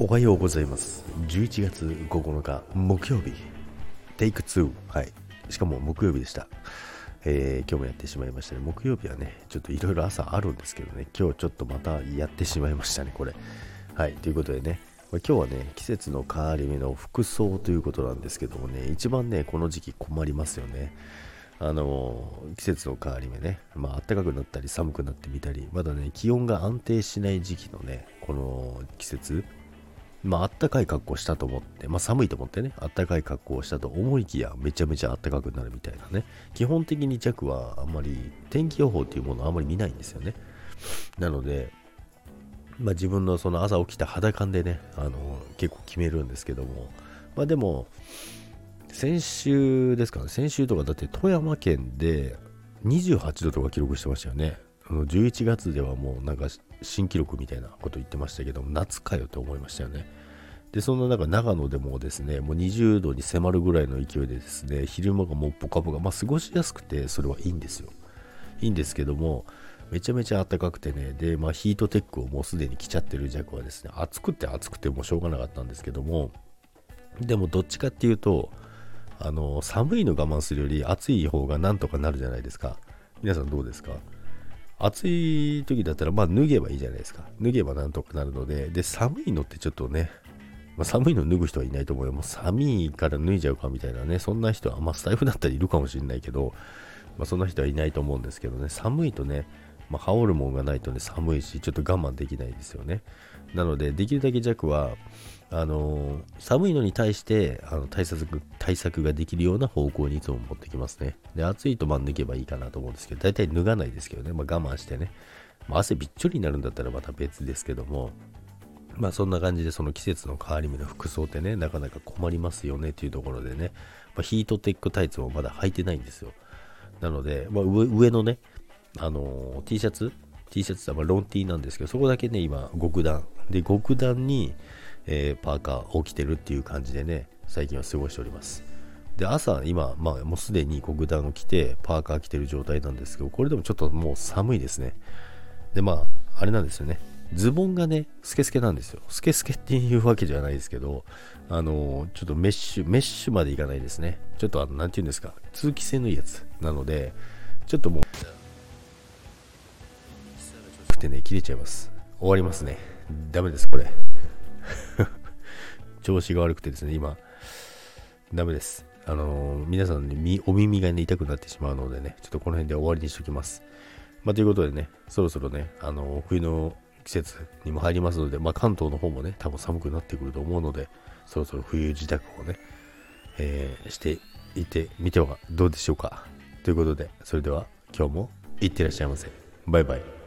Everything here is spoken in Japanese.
おはようございます。11月9日木曜日。テイク2はい。しかも木曜日でした。えー、今日もやってしまいましたね。木曜日はねちょっといろいろ朝あるんですけどね。今日ちょっとまたやってしまいましたねこれ。はい。ということでね。今日はね季節の変わり目の服装ということなんですけどもね。一番ねこの時期困りますよね。あの季節の変わり目ね、まあ暖かくなったり寒くなってみたり、まだね、気温が安定しない時期のね、この季節、まあ、あったかい格好したと思って、まあ、寒いと思ってね、あったかい格好をしたと思いきや、めちゃめちゃあったかくなるみたいなね。基本的に弱はあんまり、天気予報っていうものをあんまり見ないんですよね。なので、まあ、自分のその朝起きた肌感でね、あの、結構決めるんですけども、まあでも、先週ですかね、先週とかだって富山県で28度とか記録してましたよね。11月ではもうなんか新記録みたいなこと言ってましたけど、夏かよと思いましたよね。で、そんな中、長野でもですね、もう20度に迫るぐらいの勢いでですね、昼間がもうポカポカ、まあ過ごしやすくて、それはいいんですよ。いいんですけども、めちゃめちゃ暖かくてね、で、まあヒートテックをもうすでに着ちゃってる弱はですね、暑くて暑くてもしょうがなかったんですけども、でもどっちかっていうと、あの、寒いの我慢するより暑い方がなんとかなるじゃないですか。皆さんどうですか？暑い時だったら、まあ脱げばいいじゃないですか。脱げばなんとかなるので、で、寒いのってちょっとね、まあ、寒いの脱ぐ人はいないと思うよ。もう寒いから脱いじゃうかみたいなね、そんな人は、まあスタイフだったらいるかもしれないけど、まあそんな人はいないと思うんですけどね、寒いとね、まあ羽織るもんがないとね、寒いし、ちょっと我慢できないですよね。なので、できるだけ弱は、あのー、寒いのに対してあの対策対策ができるような方向にいつも持ってきますね。で、暑いとまあ脱げばいいかなと思うんですけど、大体脱がないですけどね、まあ、我慢してね、まあ、汗びっちょりになるんだったらまた別ですけども、まあそんな感じでその季節の変わり目の服装ってね、なかなか困りますよねっていうところでね、まあ、ヒートテックタイツもまだ履いてないんですよ。なので、まあ、上のね、あのー、T シャツ？T シャツはまロン T なんですけど、そこだけね、今、極暖。で、極暖に、えー、パーカーを着てるっていう感じでね、最近は過ごしております。で、朝、今、まあ、もうすでに極暖を着て、パーカー着てる状態なんですけど、これでもちょっともう寒いですね。で、まあ、あれなんですよね。ズボンがね、スケスケなんですよ。スケスケっていうわけじゃないですけど、あのー、ちょっとメッシュ、メッシュまでいかないですね。ちょっとあの、なんて言うんですか、通気性のいいやつなので、ちょっともう、てね、切れちゃいます。終わりますね。ダメです、これ。調子が悪くてですね、今、ダメです。あのー、皆さんにお耳が、ね、痛くなってしまうのでね、ちょっとこの辺で終わりにしときます。まあ、ということでね、そろそろね、あのー、冬の季節にも入りますので、まあ、関東の方もね、多分寒くなってくると思うので、そろそろ冬自宅をね、えー、していってみてはどうでしょうか。ということで、それでは今日もいってらっしゃいませ。バイバイ。